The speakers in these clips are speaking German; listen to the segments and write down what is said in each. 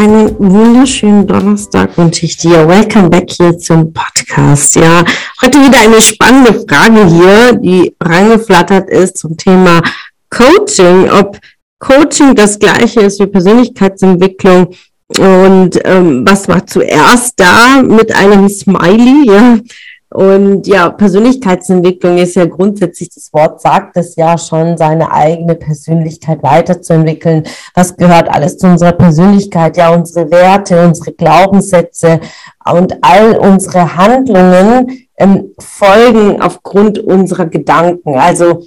Einen wunderschönen Donnerstag wünsche ich dir. Welcome back hier zum Podcast. Ja, heute wieder eine spannende Frage hier, die reingeflattert ist zum Thema Coaching. Ob Coaching das gleiche ist wie Persönlichkeitsentwicklung und ähm, was war zuerst da mit einem Smiley? Ja, und ja, Persönlichkeitsentwicklung ist ja grundsätzlich, das Wort sagt es ja schon, seine eigene Persönlichkeit weiterzuentwickeln. Was gehört alles zu unserer Persönlichkeit? Ja, unsere Werte, unsere Glaubenssätze und all unsere Handlungen ähm, folgen aufgrund unserer Gedanken. Also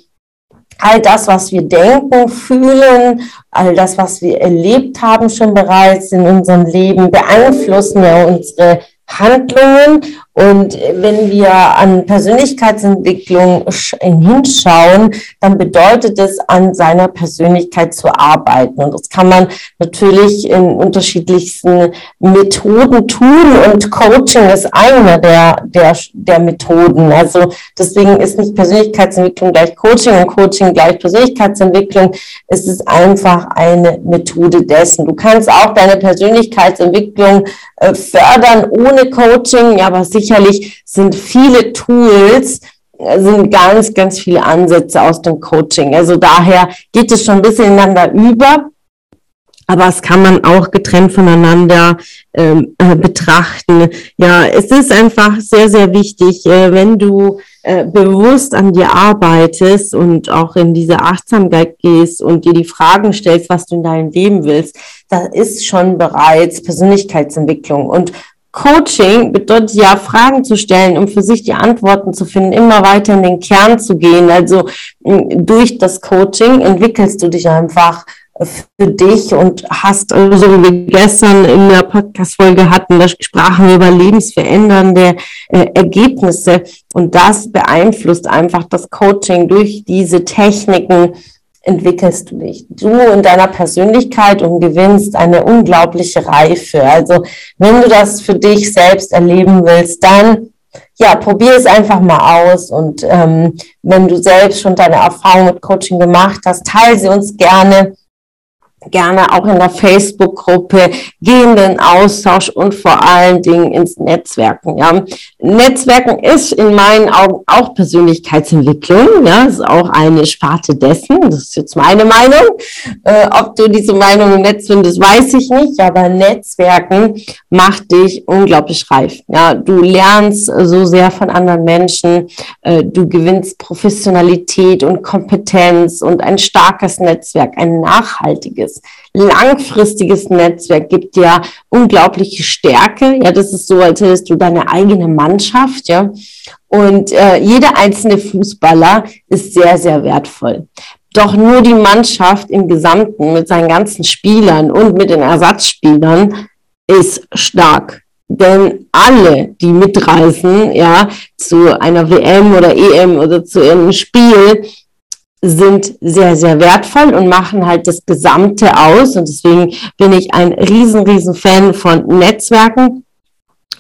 all das, was wir denken, fühlen, all das, was wir erlebt haben schon bereits in unserem Leben, beeinflussen ja unsere Handlungen. Und wenn wir an Persönlichkeitsentwicklung hinschauen, dann bedeutet es, an seiner Persönlichkeit zu arbeiten. Und das kann man natürlich in unterschiedlichsten Methoden tun. Und Coaching ist eine der, der, der Methoden. Also deswegen ist nicht Persönlichkeitsentwicklung gleich Coaching und Coaching gleich Persönlichkeitsentwicklung. Es ist einfach eine Methode dessen. Du kannst auch deine Persönlichkeitsentwicklung äh, fördern ohne Coaching, ja, aber sicherlich sind viele Tools, äh, sind ganz, ganz viele Ansätze aus dem Coaching. Also daher geht es schon ein bisschen ineinander über. Aber es kann man auch getrennt voneinander ähm, äh, betrachten. Ja, es ist einfach sehr, sehr wichtig, äh, wenn du äh, bewusst an dir arbeitest und auch in diese Achtsamkeit gehst und dir die Fragen stellst, was du in deinem Leben willst, da ist schon bereits Persönlichkeitsentwicklung. Und Coaching bedeutet ja, Fragen zu stellen, um für sich die Antworten zu finden, immer weiter in den Kern zu gehen. Also durch das Coaching entwickelst du dich einfach für dich und hast, so wie wir gestern in der Podcast-Folge hatten, da sprachen wir über lebensverändernde äh, Ergebnisse und das beeinflusst einfach das Coaching durch diese Techniken entwickelst du dich. Du in deiner Persönlichkeit und gewinnst eine unglaubliche Reife. Also wenn du das für dich selbst erleben willst, dann ja, probier es einfach mal aus und ähm, wenn du selbst schon deine Erfahrung mit Coaching gemacht hast, teile sie uns gerne gerne auch in der Facebook-Gruppe, gehen den Austausch und vor allen Dingen ins Netzwerken. Ja. Netzwerken ist in meinen Augen auch Persönlichkeitsentwicklung. Ja, ist auch eine Sparte dessen. Das ist jetzt meine Meinung. Äh, ob du diese Meinung im Netz findest, weiß ich nicht. Aber Netzwerken macht dich unglaublich reif. Ja, du lernst so sehr von anderen Menschen. Äh, du gewinnst Professionalität und Kompetenz und ein starkes Netzwerk, ein nachhaltiges langfristiges Netzwerk gibt dir unglaubliche Stärke. Ja, das ist so, als hättest du deine eigene Mannschaft, ja. Und äh, jeder einzelne Fußballer ist sehr, sehr wertvoll. Doch nur die Mannschaft im Gesamten mit seinen ganzen Spielern und mit den Ersatzspielern ist stark. Denn alle, die mitreisen, ja, zu einer WM oder EM oder zu irgendeinem Spiel, sind sehr, sehr wertvoll und machen halt das Gesamte aus. Und deswegen bin ich ein riesen, riesen Fan von Netzwerken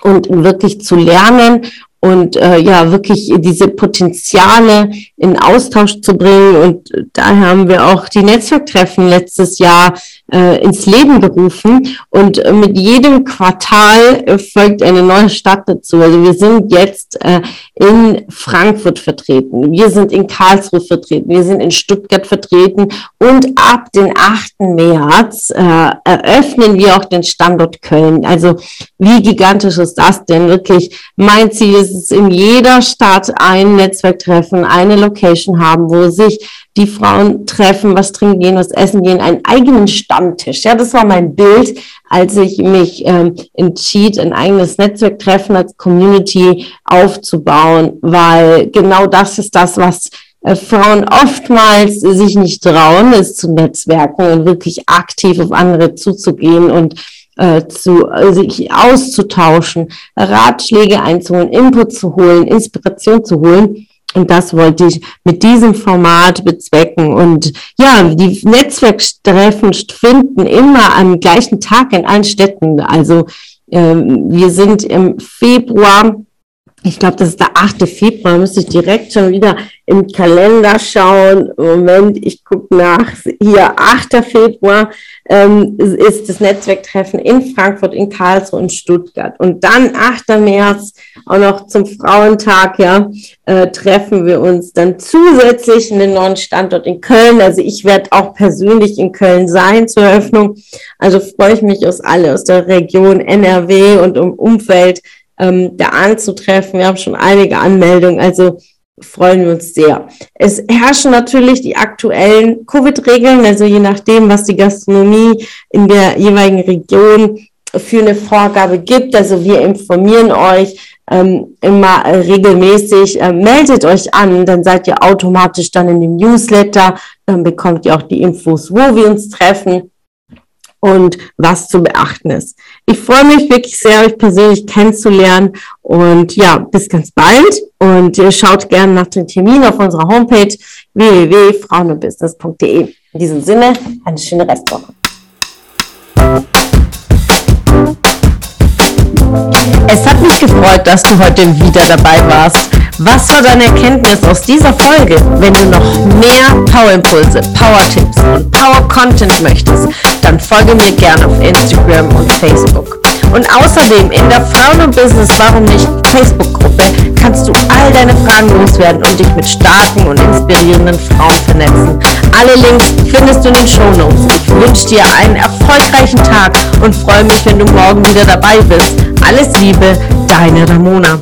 und wirklich zu lernen und äh, ja wirklich diese Potenziale in Austausch zu bringen. Und daher haben wir auch die Netzwerktreffen letztes Jahr äh, ins Leben gerufen. Und äh, mit jedem Quartal äh, folgt eine neue Stadt dazu. Also wir sind jetzt äh, in Frankfurt vertreten, wir sind in Karlsruhe vertreten, wir sind in Stuttgart vertreten und ab den 8. März äh, eröffnen wir auch den Standort Köln. Also wie gigantisch ist das denn wirklich? Mein Ziel ist es, in jeder Stadt ein Netzwerktreffen, eine Location haben, wo sich die Frauen treffen, was trinken gehen, was essen gehen, einen eigenen Stammtisch. Ja, das war mein Bild, als ich mich ähm, entschied, ein eigenes Netzwerktreffen als Community aufzubauen, weil genau das ist das, was äh, Frauen oftmals sich nicht trauen, es zu netzwerken und wirklich aktiv auf andere zuzugehen und äh, zu, äh, sich auszutauschen, Ratschläge einzuholen, Input zu holen, Inspiration zu holen. Und das wollte ich mit diesem Format bezwecken. Und ja, die Netzwerktreffen finden immer am gleichen Tag in allen Städten. Also ähm, wir sind im Februar ich glaube, das ist der 8. Februar, müsste ich direkt schon wieder im Kalender schauen. Moment, ich gucke nach. Hier, 8. Februar ähm, ist das Netzwerktreffen in Frankfurt, in Karlsruhe und Stuttgart. Und dann 8. März, auch noch zum Frauentag, ja, äh, treffen wir uns dann zusätzlich in den neuen Standort in Köln. Also ich werde auch persönlich in Köln sein zur Eröffnung. Also freue ich mich aus alle aus der Region NRW und um Umfeld ähm, da anzutreffen. Wir haben schon einige Anmeldungen, also freuen wir uns sehr. Es herrschen natürlich die aktuellen Covid-Regeln, also je nachdem, was die Gastronomie in der jeweiligen Region für eine Vorgabe gibt. Also wir informieren euch ähm, immer äh, regelmäßig. Äh, meldet euch an, dann seid ihr automatisch dann in dem Newsletter. Dann bekommt ihr auch die Infos, wo wir uns treffen und was zu beachten ist. Ich freue mich wirklich sehr, euch persönlich kennenzulernen und ja, bis ganz bald und ihr schaut gerne nach dem Termin auf unserer Homepage www.frauenundbusiness.de. In diesem Sinne, eine schöne Restwoche. Es hat mich gefreut, dass du heute wieder dabei warst. Was war deine Erkenntnis aus dieser Folge? Wenn du noch mehr Power-Impulse, Power-Tipps und Power-Content möchtest, dann folge mir gerne auf Instagram und Facebook. Und außerdem in der Frauen und Business Warum nicht Facebook-Gruppe kannst du all deine Fragen loswerden und dich mit starken und inspirierenden Frauen vernetzen. Alle Links findest du in den Show Notes. Ich wünsche dir einen erfolgreichen Tag und freue mich, wenn du morgen wieder dabei bist. Alles Liebe, deine Ramona.